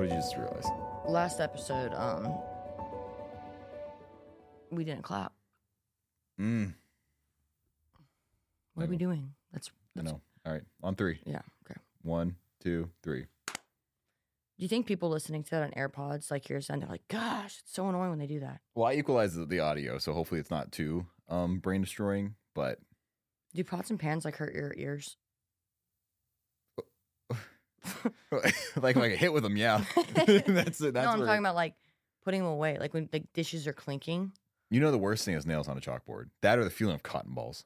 What did you just realize? Last episode, um, we didn't clap. Mm, What are we doing? That's, I know. All right, on three. yeah, okay. One, two, three. Do you think people listening to that on AirPods like yours and they're like, gosh, it's so annoying when they do that? Well, I equalize the, the audio, so hopefully it's not too um brain destroying. But Do pots and pans like hurt your ears? like like a hit with them, yeah. that's it. That's no, I'm where- talking about like putting them away, like when like dishes are clinking. You know the worst thing is nails on a chalkboard. That or the feeling of cotton balls.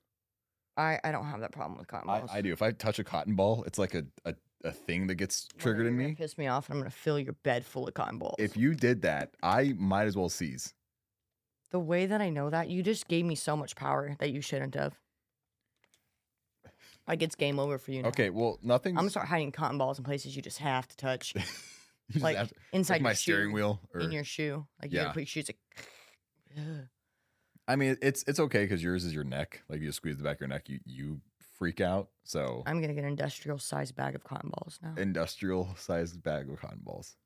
I I don't have that problem with cotton balls. I do. If I touch a cotton ball, it's like a, a, a thing that gets triggered in me. Piss me off, and I'm gonna fill your bed full of cotton balls. If you did that, I might as well seize. the way that I know that, you just gave me so much power that you shouldn't have. Like it's game over for you. Now. Okay, well, nothing. I'm gonna start hiding cotton balls in places you just have to touch, you just like have to- inside like my your steering shoe, wheel. Or, in your shoe. Like you Yeah. gotta put your shoes like. Ugh. I mean, it's it's okay because yours is your neck. Like you squeeze the back of your neck, you you freak out. So I'm gonna get an industrial sized bag of cotton balls now. industrial sized bag of cotton balls.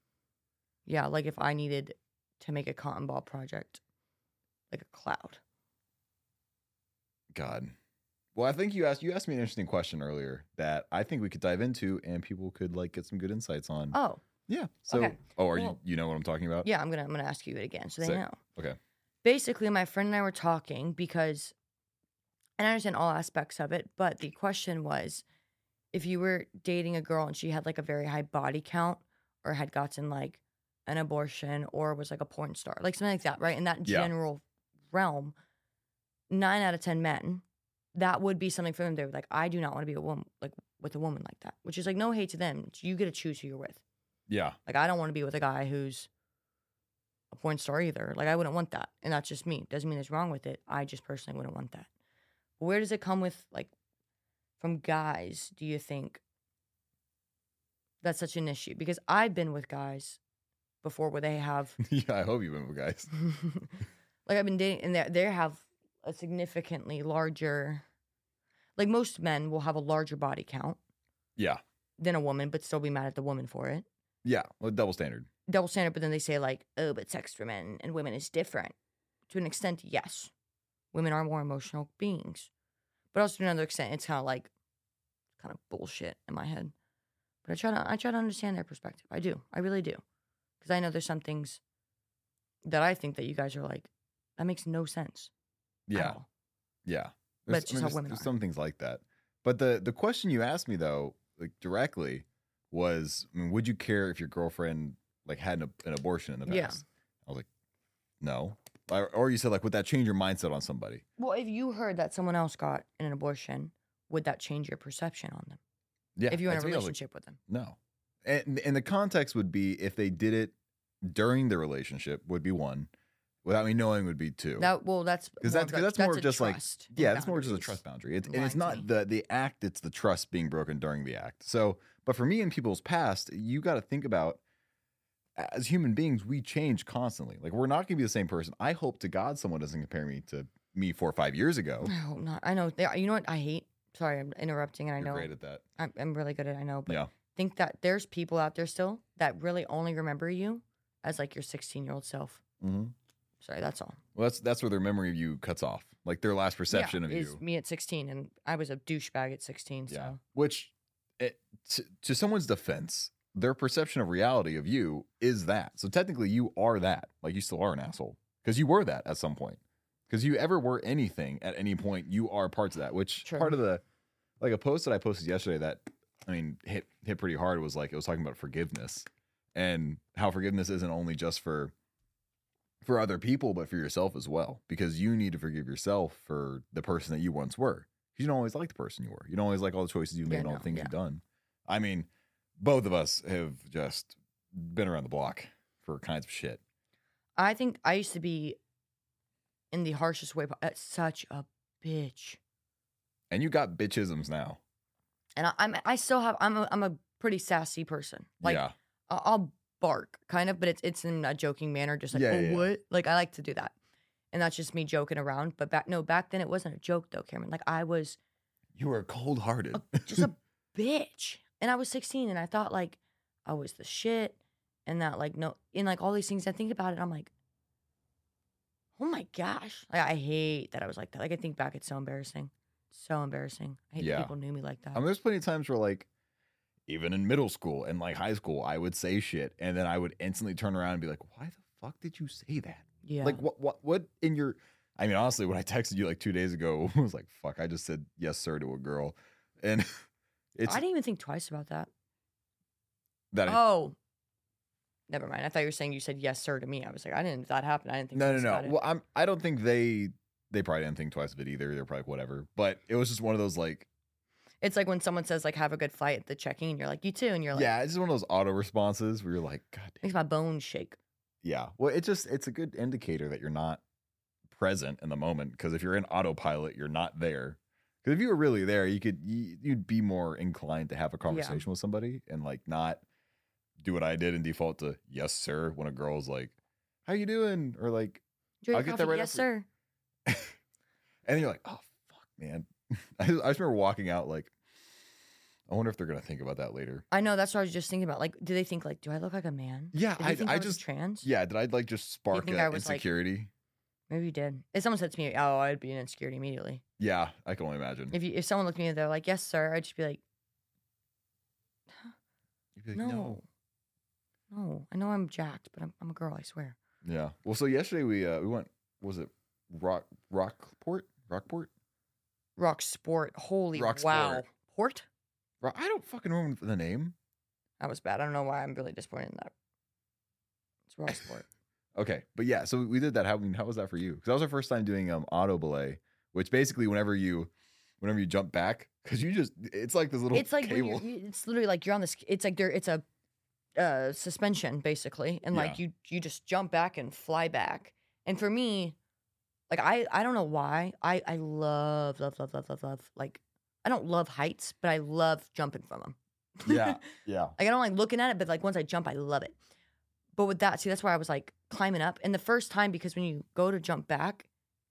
yeah, like if I needed to make a cotton ball project, like a cloud. God. Well, I think you asked you asked me an interesting question earlier that I think we could dive into and people could like get some good insights on. Oh, yeah. So, okay. oh, are Well- you you know what I'm talking about? yeah. I'm gonna I'm gonna ask you it again so they Sick. know. Okay. basically my friend and I were talking because and I understand all aspects of it, but the question was if you were dating a girl and she had like a very high body count or had gotten like an abortion or was like a porn star, like something like that, right? In that Yeah. general realm, nine out of ten men, that would be something for them. They're like, I do not want to be a woman like with a woman like that. Which is like no hate to them. You get to choose who you're with. Yeah. Like I don't want to be with a guy who's a porn star either. Like I wouldn't want that. And that's just me. Doesn't mean there's wrong with it. I just personally wouldn't want that. But where does it come with like from guys, do you think that's such an issue? Because I've been with guys before where they have yeah. I hope you've been with guys. like I've been dating and they they have a significantly larger like most men will have a larger body count Yeah. than a woman, but still be mad at the woman for it. Yeah. Well, double standard. double standard, but then they say like, oh, but sex for men and women is different. To an extent, yes, women are more emotional beings, but also to another extent, it's kind of like, kind of bullshit in my head. But I try to, I try to understand their perspective. I do, I really do, because I know there's some things that I think that you guys are like, that makes no sense. at Yeah. all. Yeah. But There's- just how there's- women there's are. some things like that. But the the question you asked me though, like directly, was, I mean, would you care if your girlfriend like had an, an abortion in the past? Yeah. I was like, no. Or, or you said like, would that change your mindset on somebody? Well, if you heard that someone else got an abortion, would that change your perception on them? Yeah. if you're in a that's me. I was like, relationship with them, no. And and the context would be if they did it during the relationship would be one, without me knowing would be two. that well, that's because that's that's more of just like yeah, that's more just a trust boundary. It's, and it's not the the act; it's the trust being broken during the act. So, but for me and people's past, you got to think about as human beings, we change constantly. Like we're not going to be the same person. I hope to God someone doesn't compare me to me four or five years ago. I hope not. I know. You know what I hate? Sorry, I'm interrupting, and I You're know great at that. I'm, I'm really good at. it, I know, but Yeah. think that there's people out there still that really only remember you as like your 16 year old self. hmm Sorry, that's all. Well, that's that's where their memory of you cuts off. Like their last perception yeah, of is you. me at 16, and I was a douchebag at 16. Yeah. Which, it, to, to someone's defense, their perception of reality of you is that. So technically, you are that. Like you still are an asshole because you were that at some point. Because you ever were anything at any point, you are parts of that. Which True. part of the, like a post that I posted yesterday that I mean hit hit pretty hard was like it was talking about forgiveness and how forgiveness isn't only just for for other people but for yourself as well because you need to forgive yourself for the person that you once were you don't always like the person you were you don't always like all the choices you made Yeah, and all no, the things yeah. you've done i mean both of us have just been around the block for kinds of shit I think I used to be in the harshest way, such a bitch. and you got bitchisms now And I, I'm, I still have, I'm a, I'm a pretty sassy person. Like, yeah I'll bark kind of, but it's it's in a joking manner, just like Yeah, oh yeah, what? Like I like to do that, and that's just me joking around. But back no, back then it wasn't a joke though, Cameron. Like I was you were cold-hearted a, just a bitch, and I was 16, and I thought like I was the shit, and that like no in like all these things. I think about it. I'm like, oh my gosh, like, I hate that I was like that. Like I think back, it's so embarrassing, so embarrassing. I hate Yeah. that people knew me like that. I mean, there's plenty of times where like, even in middle school and like high school, I would say shit, and then I would instantly turn around and be like, "Why the fuck did you say that? yeah, Like, what, what, what in your?" I mean, honestly, when I texted you like two days ago, I was like, "Fuck!" I just said yes, sir, to a girl, and it's I didn't even think twice about that. that. I, Oh, never mind. I thought you were saying you said yes, sir, to me. I was like, I didn't. That happened, I didn't think. no, no, no. Well, I'm. I don't think they. They probably didn't think twice of it either. They're probably like, whatever. But it was just one of those like, It's like when someone says like "Have a good flight" at the check-in, and you're like, "You too," and you're like, yeah, it's just one of those auto responses where you're like, God damn. makes my bones shake. Yeah. Well, it just it's a good indicator that you're not present in the moment because if you're in autopilot, you're not there. Because if you were really there, you could you, you'd be more inclined to have a conversation with somebody and like not do what I did and default to yes sir when a girl's like, "How you doing?" or like, I'll get that coffee? right yes, after- sir. and then you're like, "Oh fuck, man." I just, I just remember walking out like, I wonder if they're gonna think about that later. I know. That's what I was just thinking about. Like, do they think like, do I look like a man? Yeah, I I, was just trans. yeah. Did I like just spark think uh, I like- insecurity? Maybe you did. If someone said to me, "Oh, I'd be an insecurity immediately." yeah, I can only imagine. If you if someone looked at me they're like, "Yes, sir," I'd just be like, You'd be like, "No, no, I know I'm jacked, but I'm I'm a girl. I swear." Yeah. Well, so yesterday we uh we went was it Rock Rockport Rockport? Rock Sport. Holy Rock wow. Sport. Port. Ro- I don't fucking remember the name. That was bad. I don't know why I'm really disappointed in that. It's Rock Sport. Okay, but yeah, so we did that. How I mean, how was that for you? Because that was our first time doing um auto belay, which basically whenever you whenever you jump back, because you just it's like this little it's like cable. it's literally like you're on this. It's like there. It's a uh, suspension basically, and like Yeah. you you just jump back and fly back. And for me, like I I don't know why I I love love love love love love like I don't love heights, but I love jumping from them. yeah, yeah. Like I don't like looking at it, but like once I jump, I love it. But with that, see, that's why I was like climbing up. And the first time, because when you go to jump back,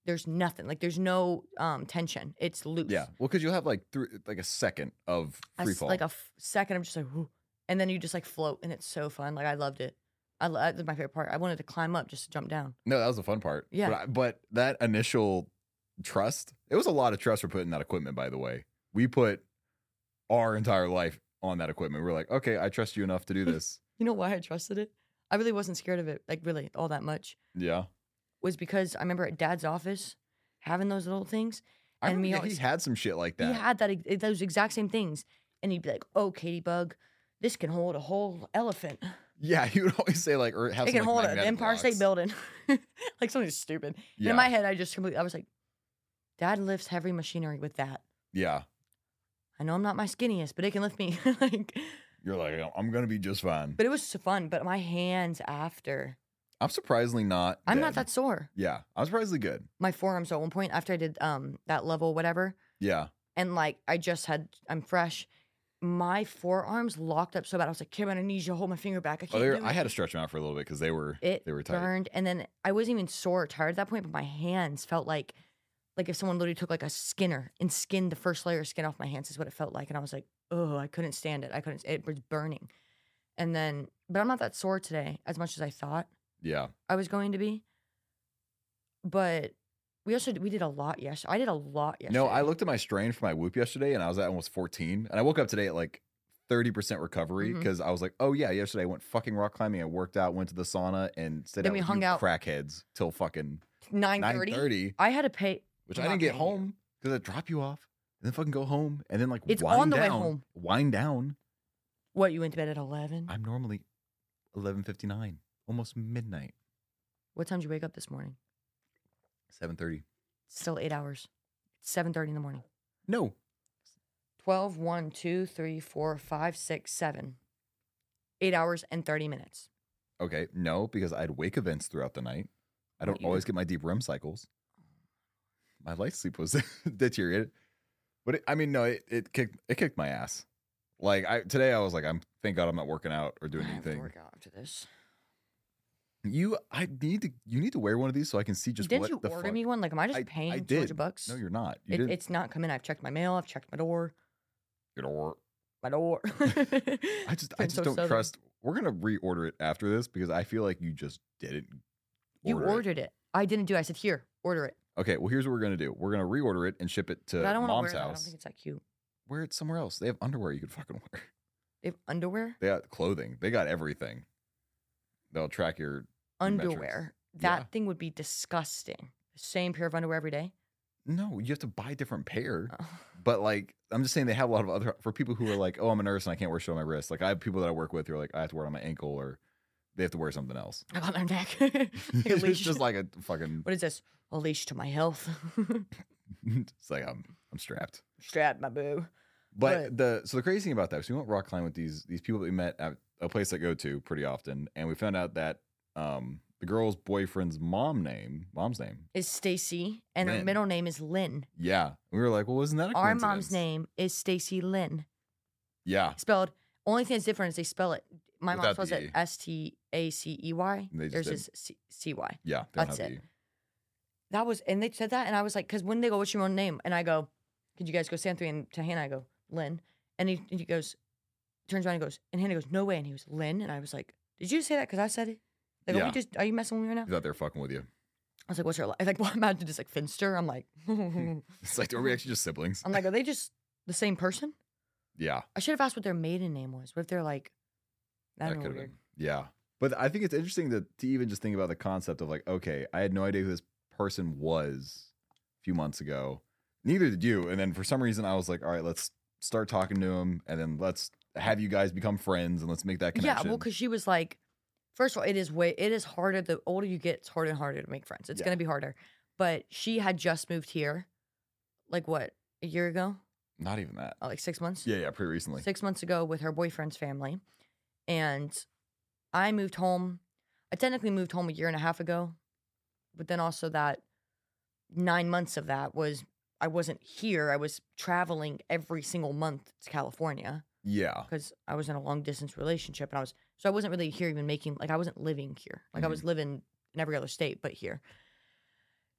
there's nothing. Like there's no um tension. It's loose. Yeah. Well, because you'll have like three, like a second of free fall. like a f- second, I'm just like, Whoo. and then you just like float, and it's so fun. Like I loved it. I that's my favorite part. I wanted to climb up just to jump down. no, that was the fun part. Yeah. But, I, but that initial trust, it was a lot of trust for putting that equipment. By the way, we put our entire life on that equipment. We are like, okay, I trust you enough to do this. You know why I trusted it? I really wasn't scared of it, like really all that much. yeah. Was because I remember at Dad's office having those little things. I And me always- he had some shit like that. He had that those exact same things, and he'd be like, "Oh, Katie Bug, this can hold a whole elephant. Yeah, he would always say like, or have It can like, hold an Empire State. Building." like something stupid. Yeah, in my head, I just completely, I was like, "Dad lifts heavy machinery with that. yeah. I know I'm not my skinniest, but it can lift me." like, You're like, I'm gonna be just fine. but it was so fun. But my hands after, I'm surprisingly not. I'm not that sore. Yeah, I'm surprisingly good. My forearms. So at one point after I did um that level whatever, Yeah, and like I just had, I'm fresh. My forearms locked up so bad. I was like, Kim, I need you to hold my finger back. I oh, can't they were, do I had to stretch them out for a little bit because they were it they were tight. burned and then i wasn't even sore or tired at that point but my hands felt like like if someone literally took like a skinner and skinned the first layer of skin off my hands is what it felt like and i was like oh i couldn't stand it i couldn't it was burning and then but i'm not that sore today as much as i thought Yeah, i was going to be but we also we did a lot yesterday i did a lot yesterday no, I looked at my strain for my whoop yesterday, and I was at almost 14, and I woke up today at like 30 percent recovery mm-hmm. because I was like, oh yeah, yesterday I went fucking rock climbing, I worked out, went to the sauna, and stayed Then out we with hung out- crackheads till fucking 9.30 9:30, i had to pay which I didn't get home because I drop you off and then fucking go home and then like It's on the way home. Wind down. what you went to bed at 11 I'm normally 11:59, almost midnight, what time did you wake up this morning 7:30. still eight hours 7.30 in the morning No, 12, 1, 2, 3, 4, 5, 6, 7. Eight hours and 30 minutes. Okay, no, because I had wake events throughout the night. I don't always get my deep REM cycles. My light sleep was deteriorated, but it, I mean, no, it, it kicked it kicked my ass. Like I today, I was like, I'm thank God I'm not working out or doing I have to anything. work out after this. You, I need to, you need to wear one of these so I can see just Didn't what you the order fuck. me one? Like, am I just I- paying I 200 did. bucks? No, you're not. You it, didn't. it's not coming. I've checked my mail. I've checked my door. Your door. My door. I just, I just so don't southern. trust we're gonna reorder it after this because I feel like you just didn't. You order it. ordered it. I didn't do. it. I said here, order it. Okay, well here's what we're gonna do. We're gonna reorder it and ship it to But I don't want to mom's wear that. I don't think it's that cute. Wear it somewhere else. They have underwear you could fucking wear. They have underwear. They got clothing. They got everything. They'll track your. Your metrics. Underwear. That Yeah. thing would be disgusting. Same pair of underwear every day. No, you have to buy a different pair. Oh. But like, I'm just saying they have a lot of other for people who are like, oh, I'm a nurse and I can't wear shit on my wrist. Like, I have people that I work with who are like, I have to wear it on my ankle or they have to wear something else. I got my neck. Like a it's leash. just like a fucking. what is this? A leash to my health. it's like I'm I'm strapped. Strap my boo. But Right. the so the crazy thing about that, so we went rock climbing with these these people that we met at a place I go to pretty often, and we found out that um the girl's boyfriend's mom name, mom's name, Is Stacy and her Lynn. middle name is Lynn. yeah. We were like, well, isn't that a Our mom's coincidence? name is Stacy Lynn. Yeah, Spelled. Only thing that's different is they spell it. My mom Without spells the it E. S T A C E Y. They just Theirs did. is C- C Y. yeah. they don't That's have it. the- That was, and they said that, and I was like, because when they go, what's your own name? And I go, could you guys go stand three? And to Hannah, I go, Lynn. And he, and he goes, turns around and goes, and Hannah goes, no way. And he was Lynn. And I was like, did you say that? Because I said it. Like, are Yeah. we just, are you messing with me right now? He thought they were fucking with you. I was like, what's your li-? like, well, imagine just like Finster. I'm like, I'm It's like, are we actually just siblings? I'm like, are they just the same person? yeah, I should have asked what their maiden name was. What if they're like, I that don't know, could have weird. been. Yeah, but I think it's interesting to to even just think about the concept of like, okay, I had no idea who this person was a few months ago. Neither did you. And then for some reason, I was like, all right, let's start talking to him, and then let's have you guys become friends, and let's make that connection. Yeah, well, because she was like, first of all, it is way it is harder. The older you get, it's harder and harder to make friends. It's Yeah. gonna be harder. But she had just moved here, like what a year ago, not even that. oh, like six months. Yeah, yeah, pretty recently. Six months ago with her boyfriend's family, and I moved home. I technically moved home a year and a half ago, but then also that nine months of that was I wasn't here. I was traveling every single month to California Yeah, because I was in a long distance relationship and I was so I wasn't really here even making like I wasn't living here. Like I was mm-hmm. living in every other state but here.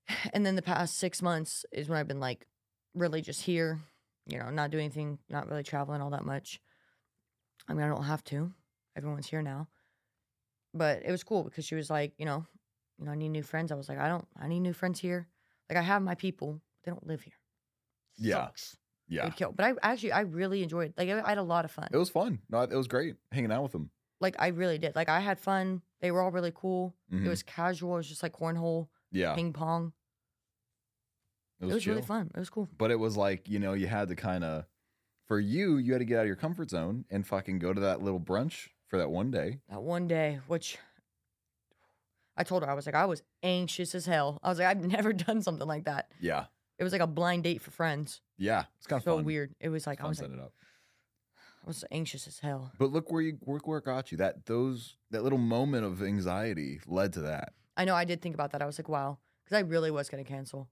And then the past six months is when I've been like really just here, you know, not doing anything, not really traveling all that much. I mean, I don't have to. Everyone's here now. But it was cool because she was like, you know, you know, I need new friends. I was like, I don't I need new friends here. Like I have my people, they don't live here. Yeah. Sucks. It yeah. would kill. But I actually I really enjoyed like I I had a lot of fun. It was fun. No, it was great hanging out with them. like I really did. Like I had fun. They were all really cool. Mhm. It was casual. It was just like cornhole, yeah, ping pong. it It was, was, really fun. It was cool. But it was like you know you had to kind of, for you, you had to get out of your comfort zone and fucking go to that little brunch for that one day. That one day, which I told her I was like I was anxious as hell. I was like I've never done something like that. Yeah, It was like a blind date for friends. yeah, it's kind of so fun. weird. It was like I was like setting it up. I was anxious as hell. But look where you look where it got you. That those that little moment of anxiety led to that. I know I did think about that. I was like wow, because I really was gonna cancel.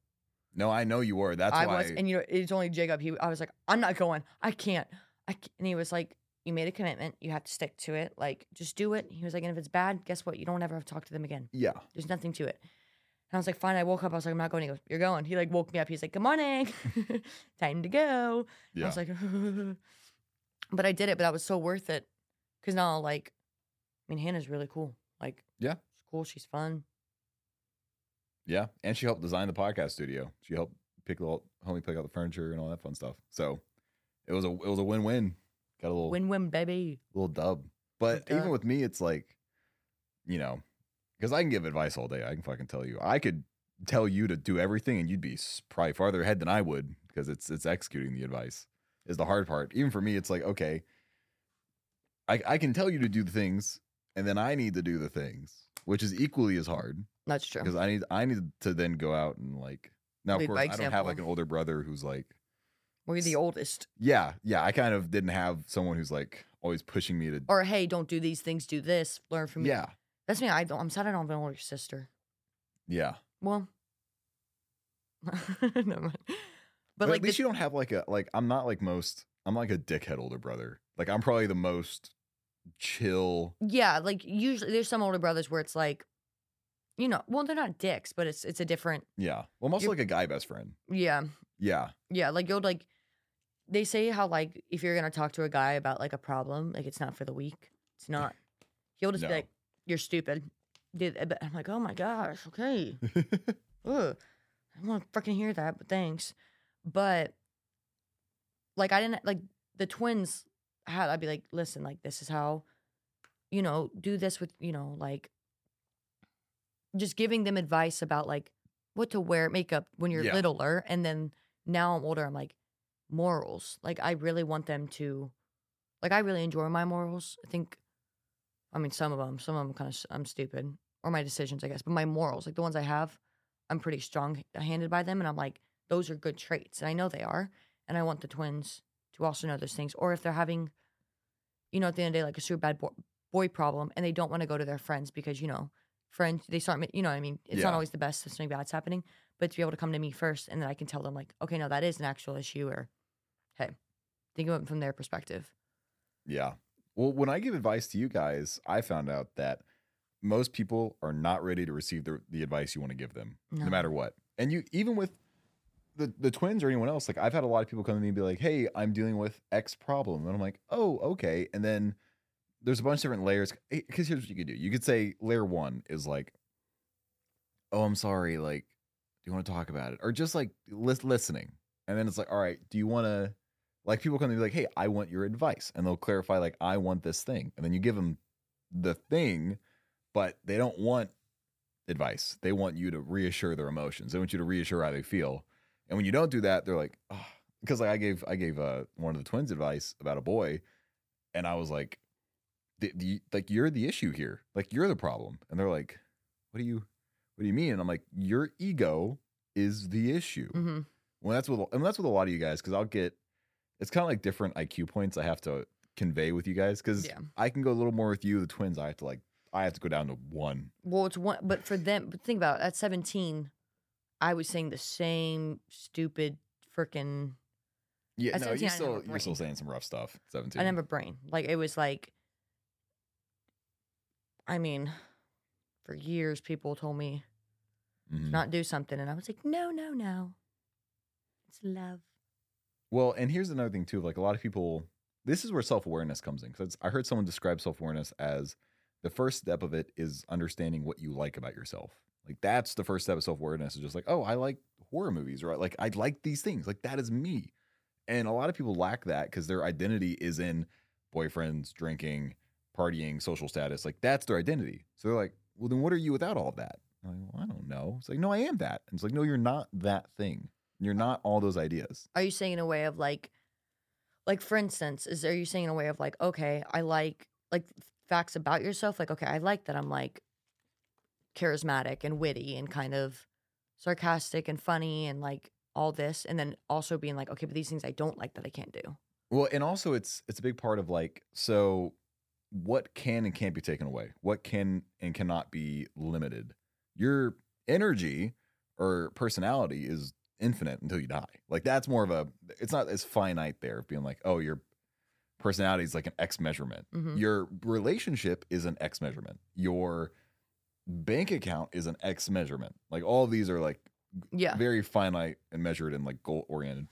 No, I know you were. That's I why. was, and you know, it's only Jacob. He, I was like, I'm not going. I can't. I can't. and he was like, you made a commitment. You have to stick to it. Like, just do it. He was like, and if it's bad, guess what? You don't ever have to talk to them again. yeah, There's nothing to it. And I was like, fine. I woke up. I was like, I'm not going. He goes, you're going. He like woke me up. He's like, good morning, time to go. Yeah. I was like, but I did it. But that was so worth it because now, like, I mean, Hannah's really cool. Like, Yeah. she's cool. She's fun. Yeah, and she helped design the podcast studio. She helped pick the help me pick out the furniture and all that fun stuff. So it was a it was a win win. Got a little Win win, baby. little dub. But Little even with me, it's like, you know, because I can give advice all day. I can fucking tell you. I could tell you to do everything, and you'd be probably farther ahead than I would because it's it's executing the advice is the hard part. Even for me, it's like okay, I I can tell you to do the things, and then I need to do the things, which is equally as hard That's true. because I need I need to then go out and like now of course I don't have like an older brother who's like We're the oldest. yeah yeah I kind of didn't have someone who's like always pushing me to Or hey, don't do these things. Do this. Learn from me. yeah That's me. I don't. I'm sad I don't have an older sister. yeah Well, never mind. But, but, like, at least the- you don't have like a like I'm not like most I'm like a dickhead older brother like I'm probably the most chill yeah, like usually there's some older brothers where it's like, you know, well they're not dicks, but it's it's a different. yeah well You're- like a guy best friend Yeah, yeah yeah. Like you'll like, they say how like if you're gonna talk to a guy about like a problem, like it's not for the weak. It's not. He'll just No. be like, "You're stupid." Dude, uh, but I'm like, "Oh my gosh, okay." Ugh, I don't want to freaking hear that, but thanks. But like, I didn't like the twins. Had I'd be like, listen, like this is how, you know, do this with you know, like, just giving them advice about like what to wear makeup when you're Yeah. littler, and then now I'm older. I'm like morals. Like I really want them to, like I really enjoy my morals. I think, I mean, some of them, some of them kind of I'm stupid or my decisions, I guess, but my morals, like the ones I have, I'm pretty strong handed by them. And I'm like, those are good traits. And I know they are. And I want the twins to also know those things. Or if they're having, you know, at the end of the day, like a super bad bo- boy problem and they don't want to go to their friends because, you know, friends, they start, you know what I mean? It's Yeah. not always the best if something bad's happening, but to be able to come to me first and then I can tell them, like, okay, no, that is an actual issue. Or, hey, think of it from their perspective. Yeah. Well, when I give advice to you guys, I found out that most people are not ready to receive the, the advice you want to give them, no. No. matter what. And you, even with the, the twins or anyone else, like I've had a lot of people come to me and be like, hey, I'm dealing with X problem. And I'm like, oh, okay. And then there's a bunch of different layers. Eh, because here's what you could do you could say layer one is like, oh, I'm sorry. Like, do you want to talk about it? Or just like lis- listening. And then it's like, all right, do you want to like people come to be like, hey, I want your advice. And they'll clarify, like, I want this thing. And then you give them the thing, but they don't want advice. They want you to reassure their emotions. They want you to reassure how they feel. And when you don't do that, they're like, oh. because like I gave I gave uh, one of the twins advice about a boy, and I was like, the, the, like you're the issue here. Like you're the problem. And they're like, what do you what do you mean? And I'm like, your ego is the issue. hmm Well, that's what and that's with a lot of you guys because I'll get it's kind of like different IQ points I have to convey with you guys because Yeah. I can go a little more with you. The twins, I have to like I have to go down to one. Well, it's one, but for them, but think about it, at 17, I was saying the same stupid freaking. Yeah, no, you 17, still you're still saying some rough stuff. Seventeen. I never brain. Like it was like. I mean, for years, people told me Mhm. not do something, and I was like, no, no, no. It's love. Well, and here's another thing too. Like a lot of people, this is where self awareness comes in. Because I heard someone describe self awareness as the first step of it is understanding what you like about yourself. Like that's the first step of self awareness. Is just like, oh, I like horror movies, or like I like these things. Like that is me. And a lot of people lack that because their identity is in boyfriends, drinking, partying, social status. Like that's their identity. So they're like, well, then what are you without all that? I'm like, well, I don't know. It's like, no, I am that. And it's like, no, you're not that thing. You're not all those ideas. Are you saying in a way of like, like for instance, is are you saying in a way of like, okay, I like like facts about yourself, like okay, I like that I'm like charismatic and witty and kind of sarcastic and funny and like all this, and then also being like, okay, but these things I don't like that I can't do. Well, and also it's it's a big part of like so what can and can't be taken away. What can and cannot be limited. Your energy or personality is infinite until you die. Like that's more of a it's not as finite there of being like, oh, your personality is like an X measurement. Mhm. Your relationship is an X measurement. Your bank account is an X measurement. Like all these are like Yeah, very finite and measured and like goal oriented.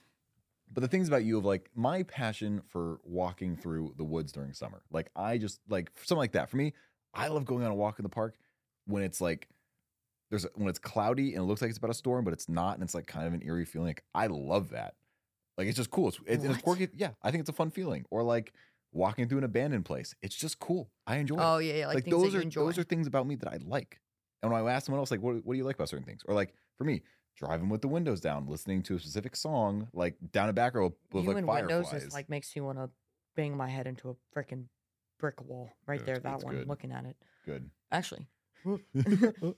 But the things about you of like my passion for walking through the woods during summer, like I just like something like that. For me, I love going on a walk in the park when it's like there's when it's cloudy and it looks like it's about a storm, but it's not, and it's like kind of an eerie feeling. Like I love that. Like it's just cool. It's it, and it's quirky. Yeah, I think it's a fun feeling. Or like walking through an abandoned place. It's just cool. I enjoy it Oh yeah, yeah. Like, like, those are enjoy. those are things about me that I like. And when I ask someone else, like, what, what do you like about certain things? Or like for me, driving with the windows down, listening to a specific song, like down a back row with you like and fireflies. Windows just like makes you want to bang my head into a freaking brick wall right there. That one, good. looking at it. Good. Actually,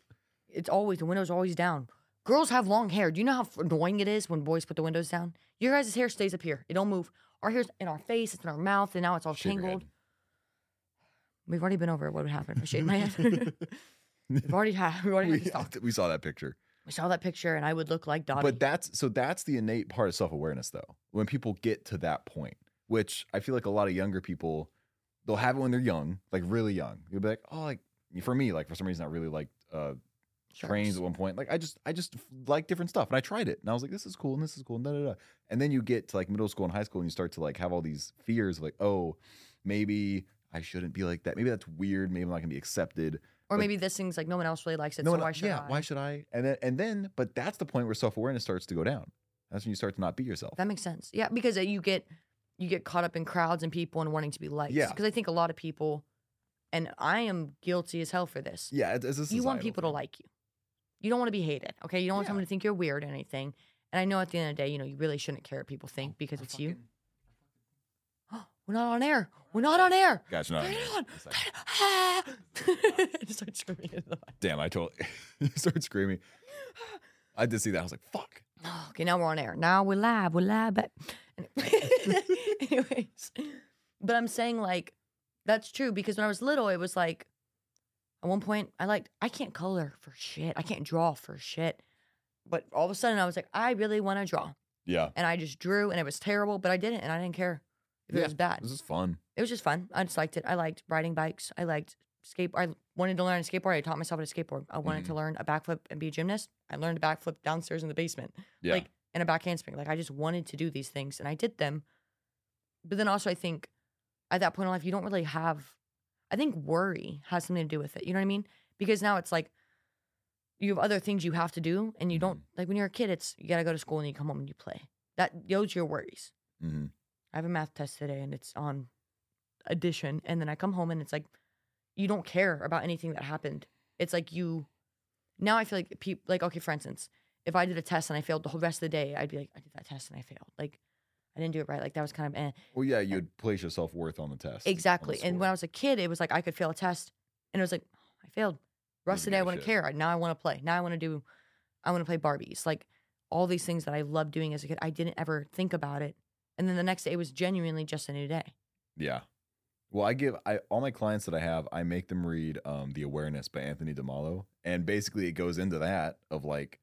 it's always the window's always down. Girls have long hair. Do you know how annoying it is when boys put the windows down? Your guys' hair stays up here. It don't move. Our hair's in our face. It's in our mouth, and now it's all Shave your tangled. head. We've already been over it. What would happen if I shaved my head? we've already had. We already had we, this talk. we saw that picture. We saw that picture, and I would look like Dottie. But that's so that's the innate part of self awareness, though. When people get to that point, which I feel like a lot of younger people, they'll have it when they're young, like really young. You'll be like, oh, like for me, like for some reason, I really like uh, trains at one point. Like I just I just like different stuff, and I tried it, and I was like, this is cool, and this is cool, and da da da. And then you get to like middle school and high school, and you start to like have all these fears, of like, oh, maybe I shouldn't be like that. Maybe that's weird. Maybe I'm not gonna be accepted. Or maybe this thing's like no one else really likes it, no so one, why should yeah, I? why should I? And then and then, but that's the point where self awareness starts to go down. That's when you start to not be yourself. That makes sense. Yeah, because uh, you get you get caught up in crowds and people and wanting to be liked. Yeah. Because I think a lot of people, and I am guilty as hell for this. yeah, it's, it's you want people to like you. You don't want to be hated. Okay. You don't want Yeah. someone to think you're weird or anything. And I know at the end of the day, you know, you really shouldn't care what people Oh, think because it's you. We're not on air. We're not on air. Gotcha. No, Turn no, it on. it's Ah! Just start screaming into the mic. Damn, I told. you started screaming. I did see that. I was like, fuck. Okay, now we're on air. Now we're live. We're live. But anyways, but I'm saying like that's true because when I was little, it was like at one point I liked I can't color for shit. I can't draw for shit. But all of a sudden, I was like, I really want to draw, Yeah. and I just drew, and it was terrible, but I did it, and I didn't care if it was bad. This is fun. It was just fun. I just liked it. I liked riding bikes. I liked skate. I wanted to learn a skateboard. I taught myself how to skateboard. I wanted to Mm-hmm. learn a backflip and be a gymnast. I learned a backflip downstairs in the basement Yeah. like and a back handspring. Like I just wanted to do these things and I did them. But then also I think at that point in life you don't really have I think worry has something to do with it. You know what I mean? Because now it's like you have other things you have to do and you don't like when you're a kid it's you got to go to school and you come home and you play. That those are your worries. hmm I have a math test today and it's on addition and then I come home and it's like you don't care about anything that happened. It's like you now I feel like people like okay for instance, if I did a test and I failed the whole rest of the day, I'd be like I did that test and I failed. Like I didn't do it right. Like that was kind of eh. Well, yeah, you'd place your self worth on the test. on the Exactly. And when I was a kid, it was like I could fail a test and it was like I failed. Rest of the Doesn't day I want to care. Now I want to play. Now I want to do I want to play Barbies. Like all these things that I loved doing as a kid, I didn't ever think about it. And then the next day it was genuinely just a new day. Yeah. Well, I give I all my clients that I have, I make them read um The Awareness by Anthony de Mello. And basically it goes into that of like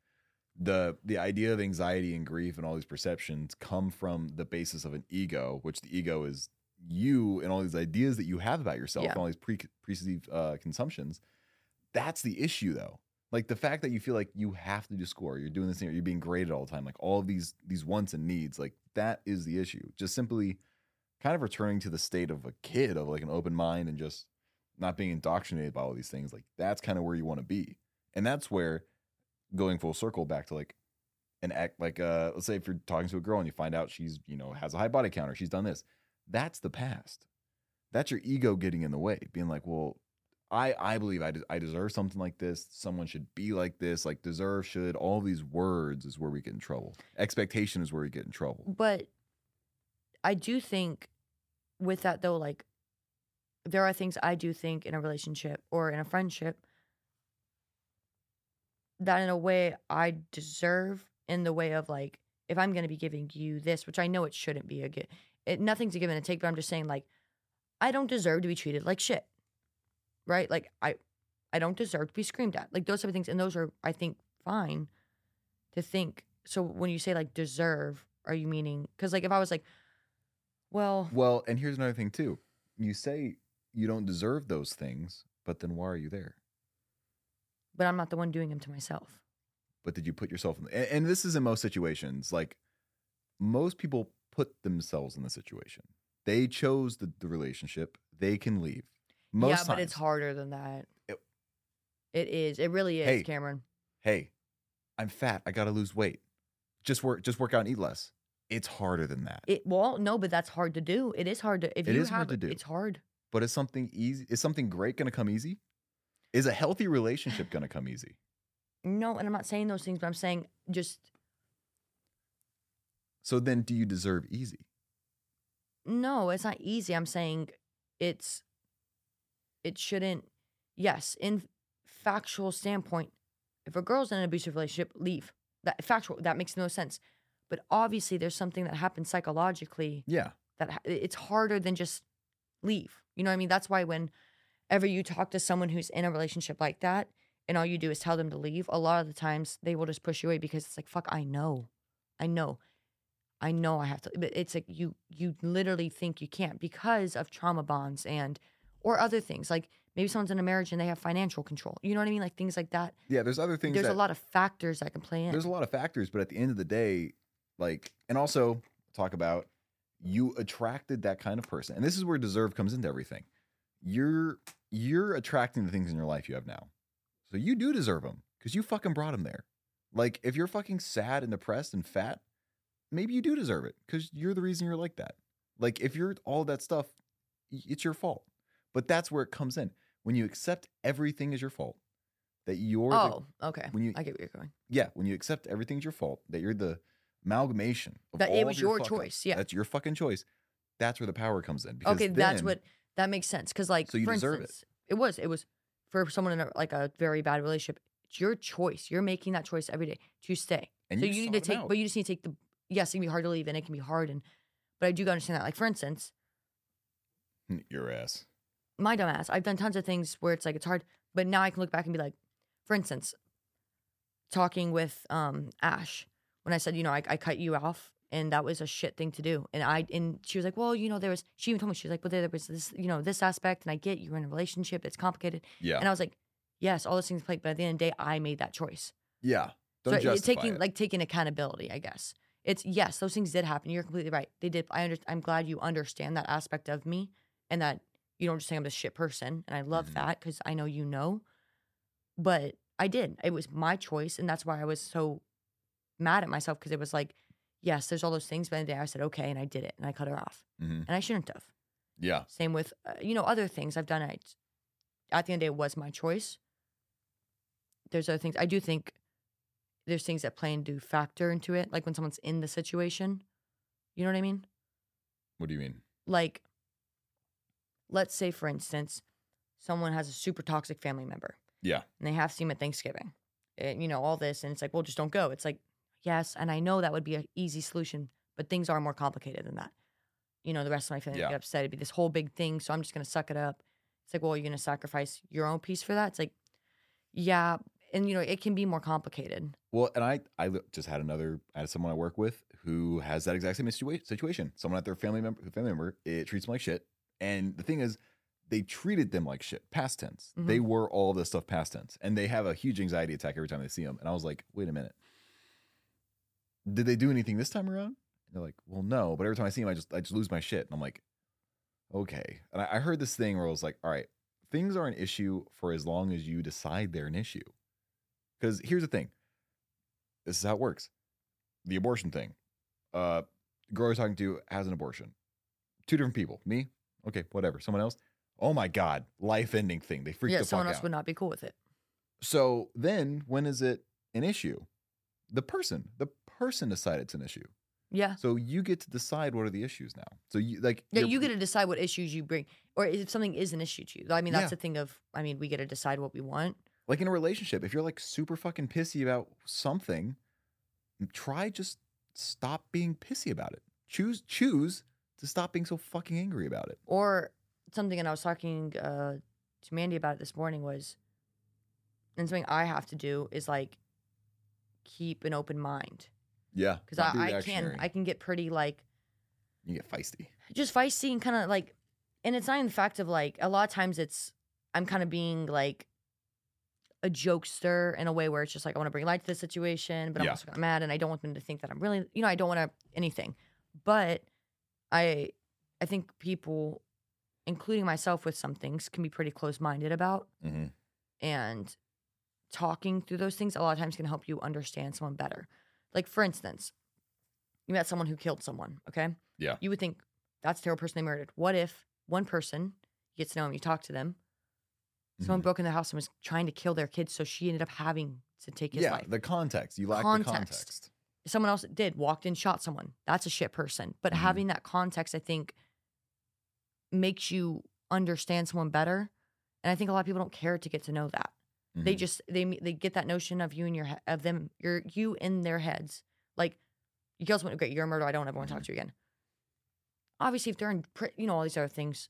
the the idea of anxiety and grief and all these perceptions come from the basis of an ego, which the ego is you and all these ideas that you have about yourself Yeah. and all these pre preconceived uh, consumptions. That's the issue though. Like the fact that you feel like you have to do score, you're doing this thing, you're being graded all the time, like all these these wants and needs, like that is the issue. Just simply kind of returning to the state of a kid of like an open mind and just not being indoctrinated by all these things like that's kind of where you want to be and that's where going full circle back to like an act like uh let's say if you're talking to a girl and you find out she's you know has a high body count or she's done this that's the past. That's your ego getting in the way being like well i i believe i, de- I deserve something like this. Someone should be like this like deserve should. All these words is where we get in trouble. Expectation is where we get in trouble. But I do think with that though, like there are things I do think in a relationship or in a friendship that in a way I deserve in the way of like if I'm gonna be giving you this, which I know it shouldn't be a get it nothing's a give and a take, but I'm just saying like I don't deserve to be treated like shit. Right? Like I I don't deserve to be screamed at. Like those type of things. And those are I think fine to think. So when you say like deserve, are you meaning because like if I was like, well, Well, and here's another thing too. You say you don't deserve those things, but then why are you there? But I'm not the one doing them to myself. But did you put yourself in? And, and this is in most situations. Like most people put themselves in the situation. They chose the, the relationship. They can leave. Most yeah, times. but it's harder than that. It- it is. It really is, Hey. Cameron. Hey, I'm fat. I got to lose weight. Just work. Just work out and eat less. It's harder than that. It well, no, but that's hard to do. It is hard to if It you is hard to do. It's hard. but is something easy? Is something great going to come easy? Is a healthy relationship going to come easy? No, and I'm not saying those things, but I'm saying just So then, do you deserve easy? no, it's not easy. I'm saying it's it shouldn't yes, in factual standpoint, if a girl's in an abusive relationship, leave. That factual that makes no sense. But obviously there's something that happens psychologically Yeah. that it's harder than just leave. You know what I mean? That's why whenever you talk to someone who's in a relationship like that and all you do is tell them to leave, a lot of the times they will just push you away because it's like, fuck, I know. I know. I know I have to but it's like you you literally think you can't because of trauma bonds and or other things. Like maybe someone's in a marriage and they have financial control. You know what I mean? Like things like that. Yeah. There's other things. There's that, a lot of factors that can play in. there's a lot of factors, but at the end of the day, like, and also talk about you attracted that kind of person. And this is where deserve comes into everything. You're you're attracting the things in your life you have now. So you do deserve them because you fucking brought them there. Like if you're fucking sad and depressed and fat, maybe you do deserve it because you're the reason you're like that. Like if you're all that stuff, it's your fault. But that's where it comes in when you accept everything is your fault. That you're the, Oh, okay. when you- I get where you're going. yeah, when you accept everything's your fault, that you're the amalgamation of That it was your fuck-ups, choice, yeah. that's your fucking choice. That's where the power comes in. Because Okay, that's what that makes sense. Because like, So you for deserve it. instance, it. was it was for someone in a, like a very bad relationship. It's your choice. You're making that choice every day to stay. And so you you need to take, out. but you just need to take the. Yes, it can be hard to leave, and it can be hard, and but I do understand that. Like for instance, your ass. my dumb ass. I've done tons of things where it's like it's hard, but now I can look back and be like, for instance, talking with um Ash when I said, you know, I, I cut you off and that was a shit thing to do. And I and she was like, well, you know, there was she even told me she was like, but there was this, you know, this aspect, and I get you're in a relationship, it's complicated. Yeah. And I was like, yes, all those things play, but at the end of the day, I made that choice. yeah. Don't so it- justify taking it. like taking accountability, I guess. It's yes, those things did happen. You're completely right. They did. I under, I'm glad you understand that aspect of me and that you don't just think I'm a shit person. And I love Mhm. that because I know you know. But I did. It was my choice, and that's why I was so mad at myself because it was like, yes, there's all those things. But in the day, I said okay, and I did it, and I cut her off, Mhm. and I shouldn't have. Yeah. Same with uh, you know other things I've done. I at the end of the day, it was my choice. There's other things I do think. There's things that play and do factor into it, like when someone's in the situation. You know what I mean? What do you mean? Like, let's say for instance, someone has a super toxic family member Yeah. and they have to see him at Thanksgiving. And, you know all this, and it's like, well, just don't go. It's like, yes, and I know that would be an easy solution, but things are more complicated than that. You know, the rest of my family Yeah. get upset. It'd be this whole big thing, so I'm just gonna suck it up. It's like, well, you're gonna sacrifice your own peace for that. It's like, yeah, and you know, it can be more complicated. Well, and I I just had another I had someone I work with who has that exact same situa- situation. Someone at their family member family member it treats them like shit. And the thing is, they treated them like shit. Past tense. Mm-hmm. They were all this stuff past tense, and they have a huge anxiety attack every time they see them. And I was like, wait a minute. Did they do anything this time around? And they're like, well, no. But every time I see them, I just I just lose my shit. And I'm like, okay. And I, I heard this thing where I was like, all right, things are an issue for as long as you decide they're an issue. Because here's the thing. This is how it works. The abortion thing. Uh, girl I was talking to has an abortion. Two different people. Me, okay, whatever. Someone else. Oh my god, life-ending thing. They freaked yeah, the someone else out. would not be cool with it. So then, when is it an issue? The person. The person decide it's an issue. Yeah. So you get to decide what are the issues now. So you like Yeah, you get to decide what issues you bring, or if something is an issue to you. I mean, that's Yeah. the thing of. I mean, we get to decide what we want. like in a relationship. If you're like super fucking pissy about something, try just stop being pissy about it. Choose choose to stop being so fucking angry about it. Or something, and I was talking uh, to Mandy about it this morning was, and something I have to do is like keep an open mind Yeah, because I, I can. I can get pretty like you get feisty. just feisty and kind of like, and it's not even the fact of like a lot of times it's I'm kind of being like a jokester in a way where it's just like I want to bring light to the situation, but I'm Yeah. also kind of mad and I don't want them to think that I'm really, you know, I don't want to anything. But I, I think people, including myself, with some things can be pretty close minded about, hmm and talking through those things a lot of times can help you understand someone better. Like for instance, you met someone who killed someone. Okay. Yeah. You would think that's a terrible person they murdered. What if one person you get to know them, you talk to them, someone Mhm. broke in their house and was trying to kill their kids, so she ended up having to take his Yeah, life. the context. You lack the Context. context. Someone else did walked in, shot someone. That's a shit person. But Mhm. having that context, I think, makes you understand someone better. And I think a lot of people don't care to get to know that. They Mhm. just they they get that notion of you and your of them, you're you in their heads. Like you kill someone, great, you're a murderer. I don't ever want to talk Mhm. to you again. Obviously, if they're in, you know, all these other things,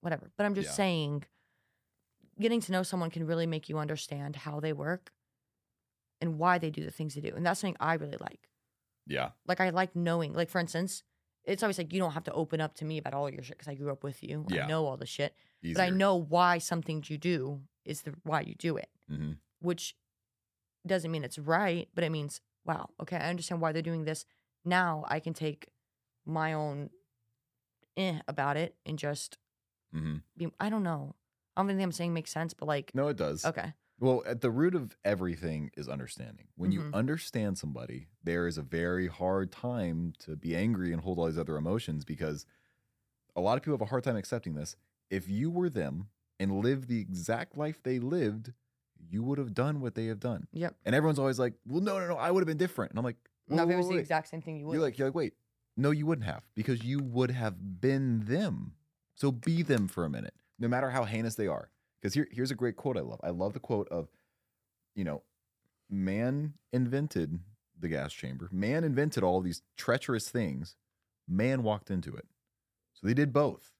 whatever. But I'm just Yeah. saying, getting to know someone can really make you understand how they work and why they do the things they do, and that's something I really like. yeah, Like I like knowing. Like for instance, it's always like you don't have to open up to me about all your shit because I grew up with you. Yeah. I know all the shit, easier. but I know why some things you do is the why you do it hmm which doesn't mean it's right, but it means, wow, okay, I understand why they're doing this. Now I can take my own eh about it and just hmm Be, I don't know. I don't think I'm saying makes sense, but like, No, it does. okay, Well, at the root of everything is understanding. When you Mhm. understand somebody, there is a very hard time to be angry and hold all these other emotions because a lot of people have a hard time accepting this. If you were them and lived the exact life they lived, you would have done what they have done. yep. And everyone's always like, "Well, no, no, no, I would have been different." And I'm like, No, if it was the exact same thing, you would. You're like, you're like, wait, no, you wouldn't have because you would have been them. So be them for a minute, no matter how heinous they are. Because here, here's a great quote I love. I love the quote of, you know, man invented the gas chamber. Man invented all these treacherous things. Man walked into it. So they did both.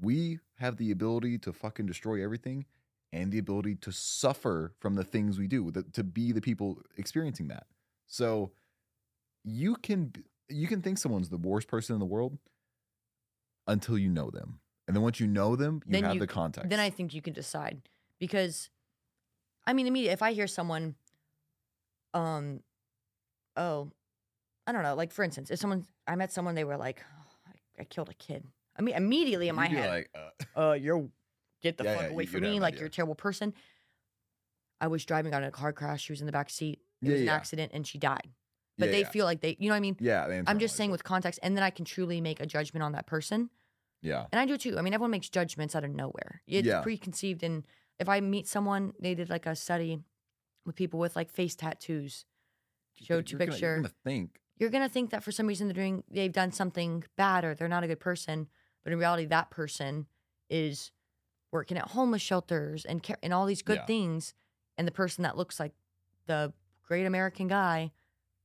We have the ability to fucking destroy everything and the ability to suffer from the things we do, the, to be the people experiencing that. So you can you can think someone's the worst person in the world until you know them. And then once you know them, you Then have you- the context. then I think you can decide because, I mean, immediately if I hear someone, um, oh, I don't know, like for instance, if someone I met someone, they were like, oh, I, I killed a kid. I mean, immediately in my You'd be head, like, uh, uh, you're get the Yeah, fuck yeah, away you- from you'd have me, an like idea. you're a terrible person. I was driving on a car crash. She was in the back seat. It Yeah, was an yeah. accident, and she died. But yeah, they yeah. feel like they, you know what I mean? yeah. they I'm just internalize saying it. with context, and then I can truly make a judgment on that person. yeah, And I do too. I mean, everyone makes judgments out of nowhere. It's Yeah. preconceived. And if I meet someone, they did like a study with people with like face tattoos. Showed you You're gonna- picture. You're gonna think, You're gonna think that for some reason they're doing, they've done something bad or they're not a good person, but in reality, that person is working at homeless shelters and care, and all these good Yeah. things. And the person that looks like the great American guy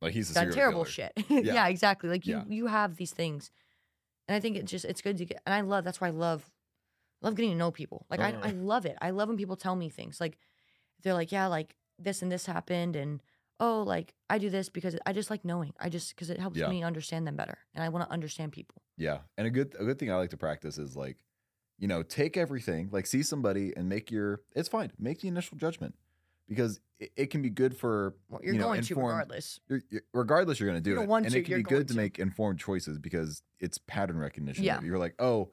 like he's a done terrible killer. shit. Yeah. yeah. exactly. Like you Yeah. you have these things. And I think it's just it's good to get and I love that's why I love love getting to know people. Like I, I love it. I love when people tell me things. Like they're like, Yeah, like this and this happened and oh, like I do this because I just like knowing. I just because it helps Yeah. me understand them better. And I want to understand people. Yeah, and a good a good thing I like to practice is like, you know, take everything, like see somebody and make your. It's fine. Make the initial judgment because it, it can be good for Well, you're you know, going to inform- regardless. you're, you're- regardless you're going to do You don't it want and to, it can you're be going good to to. make informed choices because it's pattern recognition Yeah. you're like oh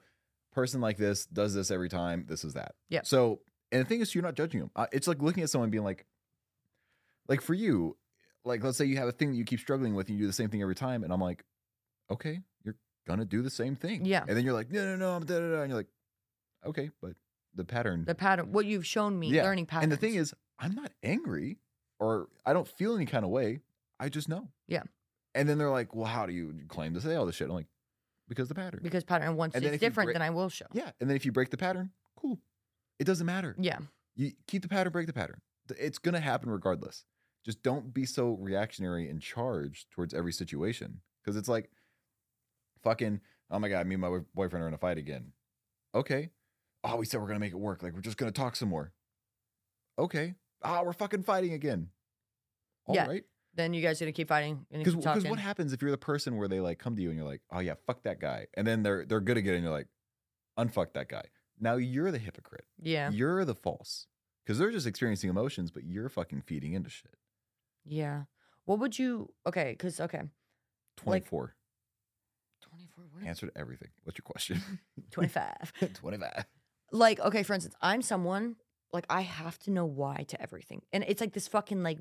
person like this does this every time this is that Yeah. so and the thing is you're not judging them uh, it's like looking at someone being like like for you like let's say you have a thing that you keep struggling with and you do the same thing every time and i'm like okay you're gonna do the same thing Yeah. and then you're like no no no i'm da, da, da, and you're like okay but the pattern The pattern what you've shown me, Yeah, learning patterns. and the thing is, I'm not angry or I don't feel any kind of way. I just know. Yeah. And then they're like, well, how do you claim to say all this shit? I'm like, because the pattern. because pattern once And it's different, break- then I will show. yeah. And then if you break the pattern, cool. It doesn't matter. Yeah. You keep the pattern, break the pattern. It's going to happen regardless. Just don't be so reactionary and charged towards every situation. Because it's like, fucking, oh my God, me and my boyfriend are in a fight again. Okay. Oh, we said we're going to make it work. Like, we're just going to talk some more. Okay. Ah, we're fucking fighting again. All right. Yeah. Then you guys are gonna keep fighting and Because what happens if you're the person where they like come to you and you're like, oh yeah, fuck that guy, and then they're they're good again and you're like, unfuck that guy. Now you're the hypocrite. yeah. You're the false because they're just experiencing emotions, but you're fucking feeding into shit. Yeah. What would you? Okay, because okay, Twenty Like- four. twenty four. What? Answer to everything. What's your question? Twenty five. Twenty five. like okay, for instance, I'm someone like I have to know why to everything, and it's like this fucking like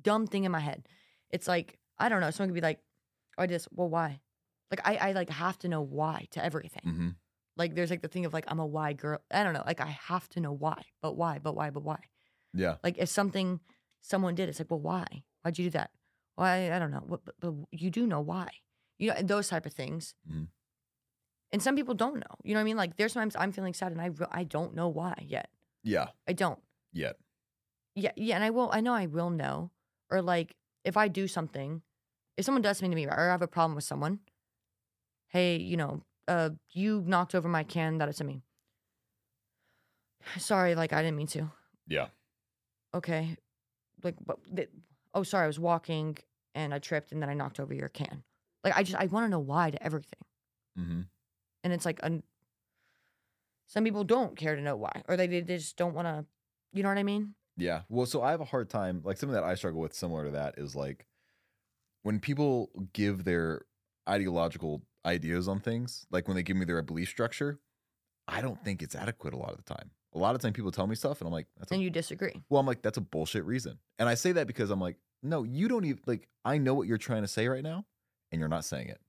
dumb thing in my head. It's like I don't know. Someone could be like, "Oh, I just well, why?" Like I I like have to know why to everything. Mm-hmm. Like there's like the thing of like I'm a why girl. I don't know. Like I have to know why, but why, but why, but why. Yeah. Like if something someone did, it's like, well, why? Why'd you do that? Why? I don't know. What, but, but you do know why. You know, those type of things. Mhm. And some people don't know. You know what I mean? Like there's times I'm feeling sad and I I don't know why yet. Yeah. I don't. Yet. Yeah, yeah, and I will. I know I will know. Or like if I do something, if someone does something to me, or I have a problem with someone, hey, you know, uh, you knocked over my can that it's to me. Sorry, like I didn't mean to. Yeah. okay, like, but th- oh, sorry, I was walking and I tripped and then I knocked over your can. Like, I just I want to know why to everything, Mm-hmm. and it's like, some people don't care to know why, or they, they just don't want to. You know what I mean? Yeah. Well, so I have a hard time. Like something that I struggle with, similar to that, is like when people give their ideological ideas on things, like when they give me their belief structure, I don't think it's adequate a lot of the time. A lot of time people tell me stuff and I'm like, that's a, And you disagree. well, I'm like, that's a bullshit reason. And I say that because I'm like, no, you don't even like I know what you're trying to say right now, and you're not saying it.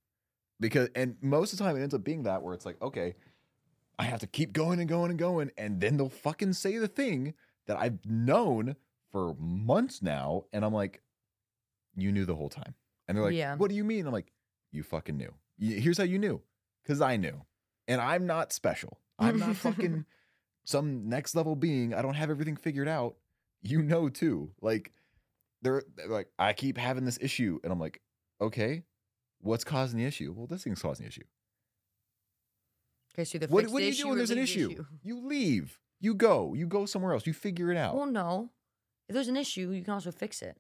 Because and most of the time it ends up being that where it's like, okay, I have to keep going and going and going, and then they'll fucking say the thing that I've known for months now, and I'm like, you knew the whole time. And they're like, Yeah. what do you mean? I'm like, you fucking knew. Here's how you knew. Because I knew. And I'm not special. I'm not fucking some next level being. I don't have everything figured out. You know too. Like they're, they're like, I keep having this issue. And I'm like, okay, what's causing the issue? Well, this thing's causing the issue. Okay, so the What, what do you do when there's an the issue? You leave. You go. You go somewhere else. You figure it out. Well, no. If there's an issue, you can also fix it.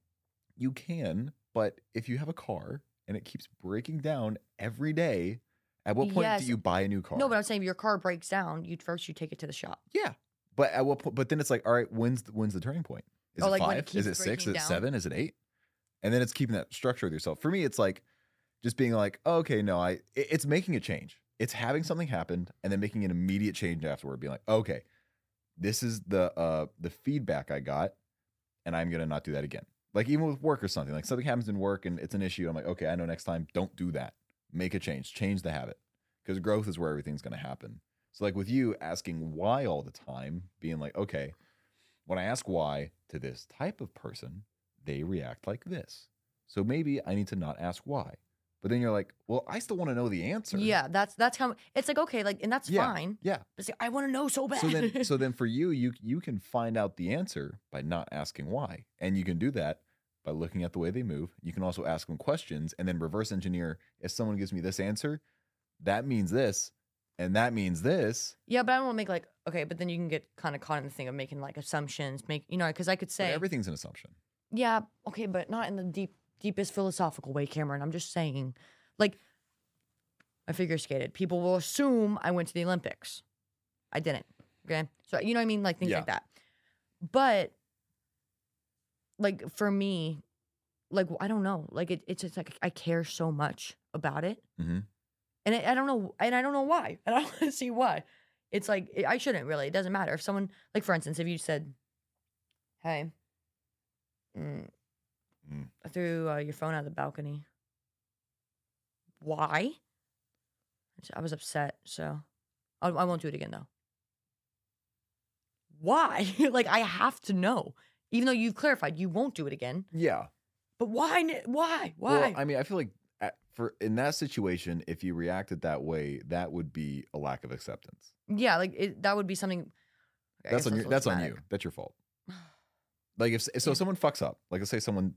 you can, but if you have a car and it keeps breaking down every day, at what point Yes. do you buy a new car? No, but I'm saying if your car breaks down, you first you take it to the shop. yeah. But at what point? But then it's like, all right, when's the, when's the turning point? Is Oh, it like five? it Is it six? Is it down? seven? Is it eight? And then it's keeping that structure with yourself. For me, it's like just being like, oh, okay, no, I. it- It's making a change. It's having something happen and then making an immediate change afterward. Being like, okay, this is the uh the feedback I got, and I'm gonna not do that again. Like even with work or something, like something happens in work and it's an issue. I'm like, okay, I know next time, don't do that. Make a change, change the habit, because growth is where everything's gonna happen. So like with you asking why all the time, being like, okay, when I ask why to this type of person, they react like this. So maybe I need to not ask why. But then you're like, well, I still want to know the answer. Yeah, that's that's how it's like. Okay, like, and that's Yeah. fine. Yeah. But I want to know so bad. So then so then for you, you you can find out the answer by not asking why. And you can do that by looking at the way they move. You can also ask them questions and then reverse engineer if someone gives me this answer, that means this, and that means this. yeah, but I don't want to make like okay, but then you can get kind of caught in the thing of making like assumptions. Make you know, because I could But say everything's an assumption. Yeah, okay, but not in the deep deepest philosophical way, Cameron. I'm just saying, like, I figure skated. People will assume I went to the Olympics. I didn't. Okay, so you know what I mean, like things Yeah. like that. But like for me, like I don't know, like it, it's just like I care so much about it, Mhm. and I, I don't know, and I don't know why, and I don't see why. It's like I shouldn't really. It doesn't matter if someone, like for instance, if you said, "Hey." Mm, Mm. I threw uh, your phone out of the balcony. Why? I I was upset, so I, I won't do it again though. Why? like I have to know, even though you've clarified you won't do it again. Yeah. But why? Why? Why? Well, I mean, I feel like at- for in that situation, if you reacted that way, that would be a lack of acceptance. yeah, like it, that would be something. I that's on a you. That's on you. That's your fault. Like if so, Yeah. someone fucks up. Like let's say someone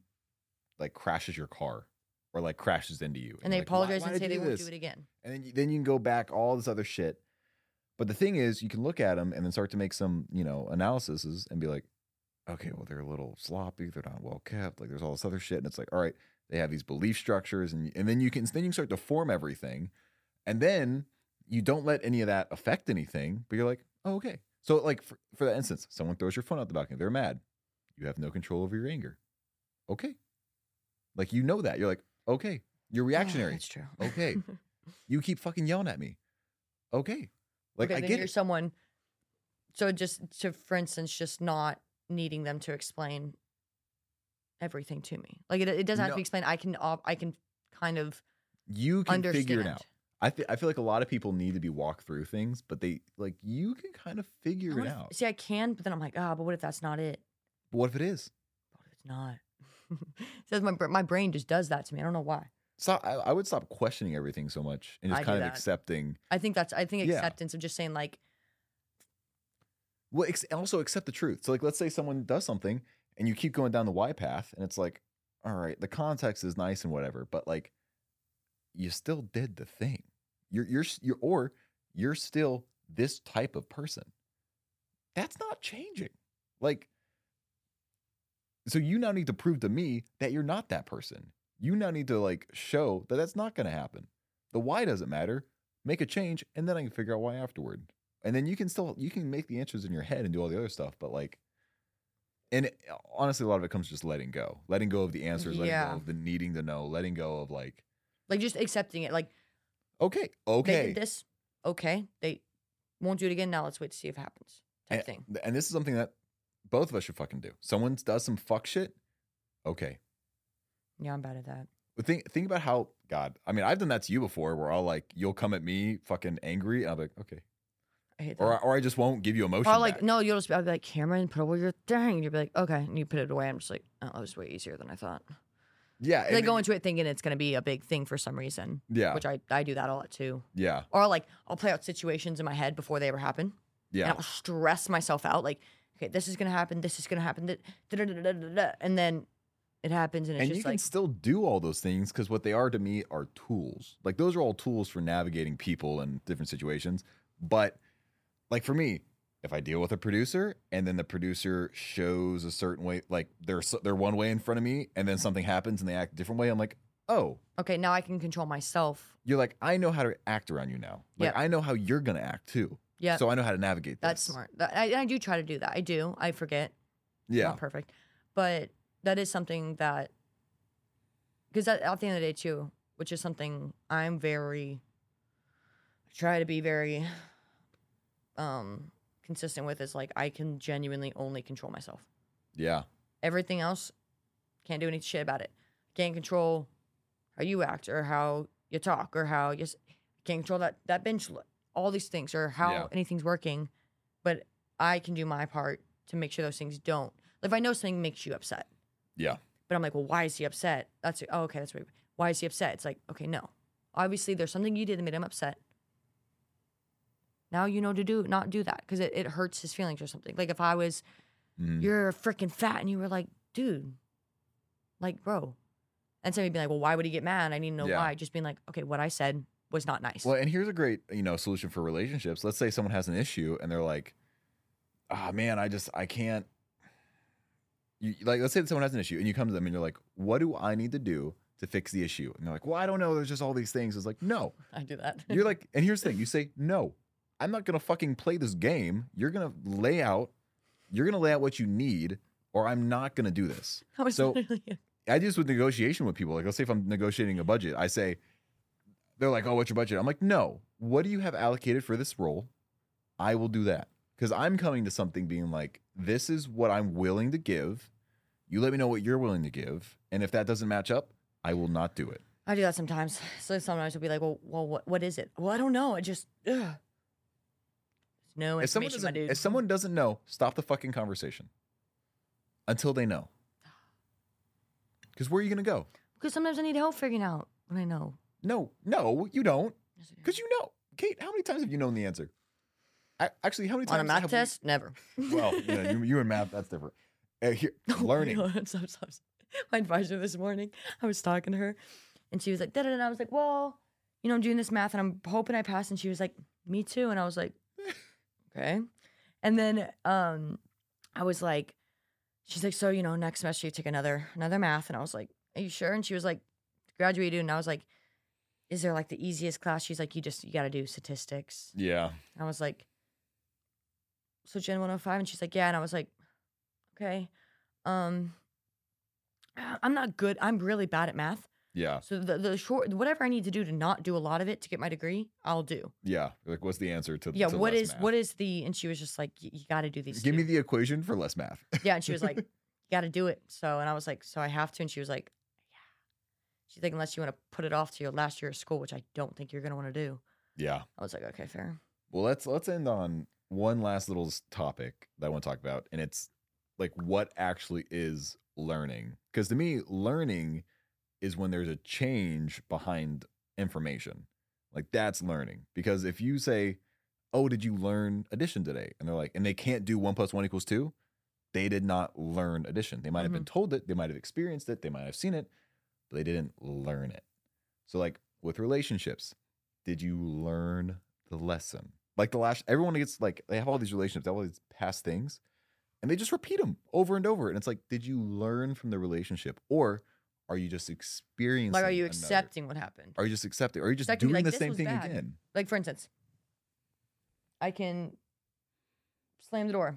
like crashes your car or like crashes into you, And they like, apologize why and did say they won't this?" do it again. and then you, then you can go back all this other shit. But the thing is, you can look at them and then start to make some you know analyses and be like, okay, well they're a little sloppy, they're not well kept. Like there's all this other shit, and it's like, all right, they have these belief structures, and and then you can then you can start to form everything, and then you don't let any of that affect anything, but you're like, oh okay. So like for, for that instance, someone throws your phone out the balcony, they're mad, you have no control over your anger, okay. Like you know that you're like, okay, you're reactionary. that's true. Okay. you keep fucking yelling at me. Okay. Like okay, I then get you're it. someone. So just to, for instance, just not needing them to explain everything to me. Like it, it doesn't have to be explained. I can, op- I can kind of you can understand. figure it out. I fe- I feel like a lot of people need to be walked through things, but they like you can kind of figure it out. See, I can, but then I'm like, ah, but what if that's not it? But what if it is? What if it's not? Says my my brain just does that to me. I don't know why. Stop. I, I would stop questioning everything so much and just I kind of that. accepting. I think that's I think Yeah. acceptance of just saying like Well, ex- also accept the truth. So like, let's say someone does something and you keep going down the Y path, and it's like, all right, the context is nice and whatever, but like, you still did the thing. You're you're you're or you're still this type of person. That's not changing. Like, so you now need to prove to me that you're not that person. You now need to like show that that's not going to happen. The why doesn't matter. Make a change, and then I can figure out why afterward. And then you can still you can make the answers in your head and do all the other stuff, but like, and it- honestly, a lot of it comes just letting go, letting go of the mm, answers, letting Yeah. go of the needing to know, letting go of like, like just accepting it. Like okay, they okay, did this. Okay, they Won't do it again. Now let's wait to see if it happens. Type and, thing. and this is something that both of us should fucking do. Someone does some fuck shit. Okay. Yeah, I'm bad at that. But think think about how God. I mean, I've done that to you before, where I'll like you'll come at me fucking angry, and I'll be like, okay, hate that. or or I just won't give you emotion. Or like, back. no, you'll just be, I'll be like, Cameron, put away your thing. And you'll be like, okay. And you put it away. I'm just like, oh, that was way easier than I thought. yeah, They go into it thinking it's going to be a big thing for some reason, yeah, which I, I do that a lot too. yeah, Or like, I'll play out situations in my head before they ever happen. yeah, And I'll stress myself out. Like, okay, this is going to happen. This is going to happen. da- da- da- da- da- da- da," And then it happens. And it's and you can like, still do all those things because what they are to me are tools. Like those are all tools for navigating people and different situations. But like for me, if I deal with a producer and then the producer shows a certain way, like they're they're one way in front of me, and then something happens and they act a different way, I'm like, oh, okay, now I can control myself. you're like, I know how to act around you now. Like Yep. I know how you're gonna act too. Yeah. So I know how to navigate. This. That's this. smart. I, I do try to do that. I do. I forget. Yeah. not perfect, but that is something that because at, at the end of the day too, which is something I'm very try to be very um consistent with is like I can genuinely only control myself. Yeah. Everything else can't do any shit about it. Can't control how you act or how you talk or how you s- can't control that that bench look. All these things or how Yeah. anything's working, but I can do my part to make sure those things don't. If I know something makes you upset, Yeah. but I'm like, well, why is he upset? That's oh, okay. That's what. Why is he upset? It's like, okay, no. Obviously, there's something you did that made him upset. Now you know to do not do that because it, it hurts his feelings or something. Like if I was, Mhm. you're freaking fat, and you were like, dude, like, bro, and somebody'd be like, well, why would he get mad? I need to know Yeah. why. Just being like, okay, what I said was not nice. Well, and here's a great, you know, solution for relationships. Let's say someone has an issue and they're like, "Ah, man, I just I can't." You like, let's say that someone has an issue and you come to them and you're like, "What do I need to do to fix the issue?" And they're like, "Well, I don't know. There's just all these things." It's like, no. I do that. You're like, and here's the thing: you say, "No, I'm not gonna fucking play this game. You're gonna lay out, you're gonna lay out what you need, or I'm not gonna do this." I was so- literally- I do this with negotiation with people. Like, let's say if I'm negotiating a budget, I say, they're like, oh, what's your budget? I'm like, no. What do you have allocated for this role? I will do that. Because I'm coming to something being like, this is what I'm willing to give. You let me know what you're willing to give. And if that doesn't match up, I will not do it. I do that sometimes. So sometimes I'll be like, well, well, what, what is it? Well, I don't know. I just, ugh. No If someone, doesn't, dude. if someone doesn't know, stop the fucking conversation until they know. Because where are you going to go? Because sometimes I need help figuring out when I know. No, no, you don't. I. Because you know. Kate, how many times have you known the answer? A- Actually, how many times On a math have we- test, never. well, you, know, you, you and math, that's different. Uh, here, learning. stop, stop, stop. My advisor this morning, I was talking to her, and she was like, da da da. I was like, well, you know, I'm doing this math, and I'm hoping I pass. And she was like, me too. And I was like, okay. And then um, I was like, she's like, so you know, next semester you take another another math, and I was like, are you sure? And she was like, graduated, and I was like, is there like the easiest class? She's like, you just you got to do statistics. Yeah. And I was like, so Gen 105? And she's like, yeah. And I was like, okay. Um, I'm not good. I'm really bad at math. Yeah. So the, the short, whatever I need to do to not do a lot of it to get my degree, I'll do. Yeah. Like, what's the answer to the Yeah. to What is, math? what is the, and she was just like, you, got to do these. Give me the equation for less math. yeah. And she was like, you got to do it. So, and I was like, so I have to. And she was like, yeah. She's like, unless you want to put it off to your last year of school, which I don't think you're going to want to do. yeah. I was like, okay, fair. Well, let's let's end on one last little topic that I want to talk about, and it's like what actually is learning. Because to me, learning is when there's a change behind information. Like that's learning. Because if you say, "Oh, did you learn addition today?" and they're like, and they can't do one plus one equals two, they did not learn addition. They might have been mm-hmm. told it, they might have experienced it, they might have seen it, but they didn't learn it. So, like with relationships, did you learn the lesson? Like the last, everyone gets like they have all these relationships, they have all these past things, and they just repeat them over and over. And it's like, did you learn from the relationship, or are you just experiencing? Like, are you another- accepting what happened? Are you just accepting? Are you just doing like, the same thing bad." again? Like for instance, I can slam the door.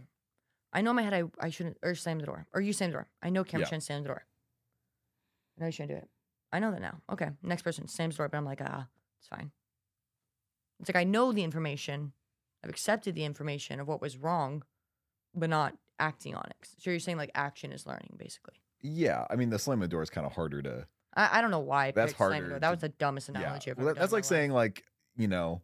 I know in my head I, I shouldn't or slam the door. Or you slam the door. I know Cameron Yeah. shouldn't slam the door. I know you shouldn't do it. I know that now. Okay. Next person slams the door, but I'm like, ah, it's fine. It's like I know the information, I've accepted the information of what was wrong, but not acting on it. So you're saying like action is learning, basically. Yeah, I mean the slam the door is kind of harder to. I, I don't know why. I That's picked slam harder door. That to- was the dumbest Yeah, analogy I've well, ever that's done in like my life. saying like you know,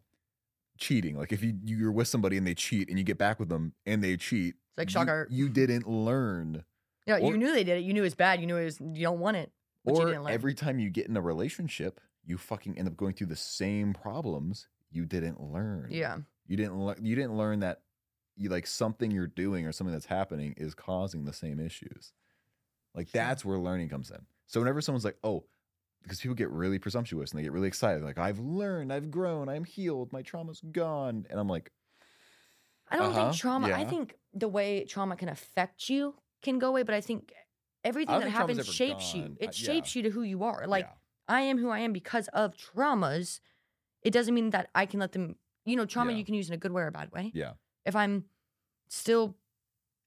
cheating. Like if you you're with somebody and they cheat and you get back with them and they cheat, It's like you- shocker. you didn't learn. Yeah, or- you knew they did it. You knew it was bad. You knew it was you don't want it. But you or didn't learn. every time you get in a relationship, you fucking end up going through the same problems you didn't learn. Yeah. You didn't le- you didn't learn that you like something you're doing or something that's happening is causing the same issues. Like Sure. that's where learning comes in. So whenever someone's like, "Oh," because people get really presumptuous and they get really excited, like, "I've learned, I've grown, I'm healed, my trauma's gone," and I'm like, I don't Uh-huh, think trauma. I think the way trauma can affect you can go away, but I think everything don't that think happens shapes you. It I- shapes yeah. you to who you are. Like yeah, I am who I am because of traumas. It doesn't mean that I can let them. You know, trauma Yeah. you can use in a good way or a bad way. yeah, If I'm still,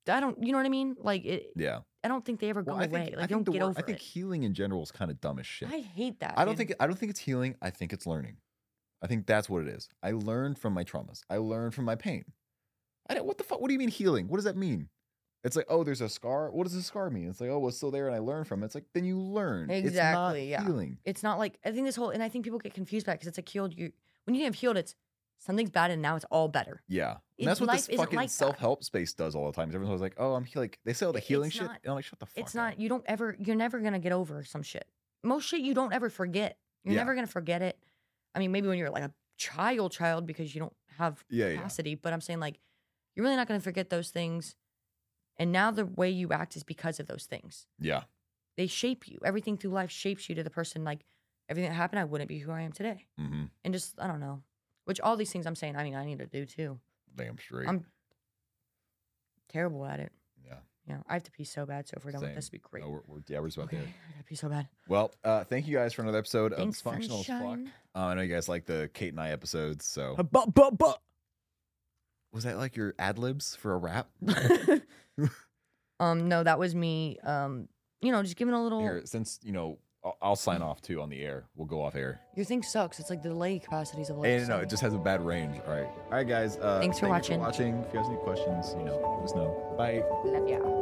I don't. You know what I mean? Like it. yeah. I don't think they ever go Well, I away. think, like I don't get word- over I think it. healing in general is kind of dumb as shit. I hate that. I don't dude. think I don't think it's healing. I think it's learning. I think that's what it is. I learned from my traumas. I learned from my pain. I don't, what the fuck? What do you mean healing? What does that mean? It's like, oh, there's a scar. What does a scar mean? It's like, oh, well, it's still there, and I learned from it. It's like, then you learn. Exactly, It's yeah. not healing. It's not like I think this whole and I think people get confused by it because it's like healed. You when you have healed, it's something's bad and now it's all better. Yeah, and that's what this fucking like self help space does all the time. Everyone's always like, oh, I'm like they say all the healing it's shit, not- and I'm like, shut the fuck. It's not. up. You don't ever. You're never gonna get over some shit. Most shit you don't ever forget. You're Yeah. never gonna forget it. I mean, maybe when you're like a child, child because you don't have Yeah, yeah. capacity. But I'm saying like, you're really not gonna forget those things. And now the way you act is because of those things. Yeah, They shape you. Everything through life shapes you to the person. Like everything that happened, I wouldn't be who I am today. mm-hmm. And just I don't know. Which all these things I'm saying, I mean, I need to do too. damn straight. I'm terrible at it. yeah, Yeah, I have to pee so bad. So if we're done with Same. this, it'd be great. no, we're, we're yeah, we're just about okay, there. I gotta pee so bad. Well, uh, thank you guys for another episode Thanks, of Functional Fuck. Uh, I know you guys like the Kate and I episodes, so But but but. was that like your ad libs for a rap? um, no, that was me. Um, you know, just giving a little. Here, since you know, I'll, I'll sign off too on the air. We'll go off air. Your thing sucks. It's like the delay capacities of like. Hey, no, no, it just has a bad range. All right, all right, guys. Uh, Thanks for thank you watching. watching. If you guys have any questions, you know, let us know. Bye. Love ya.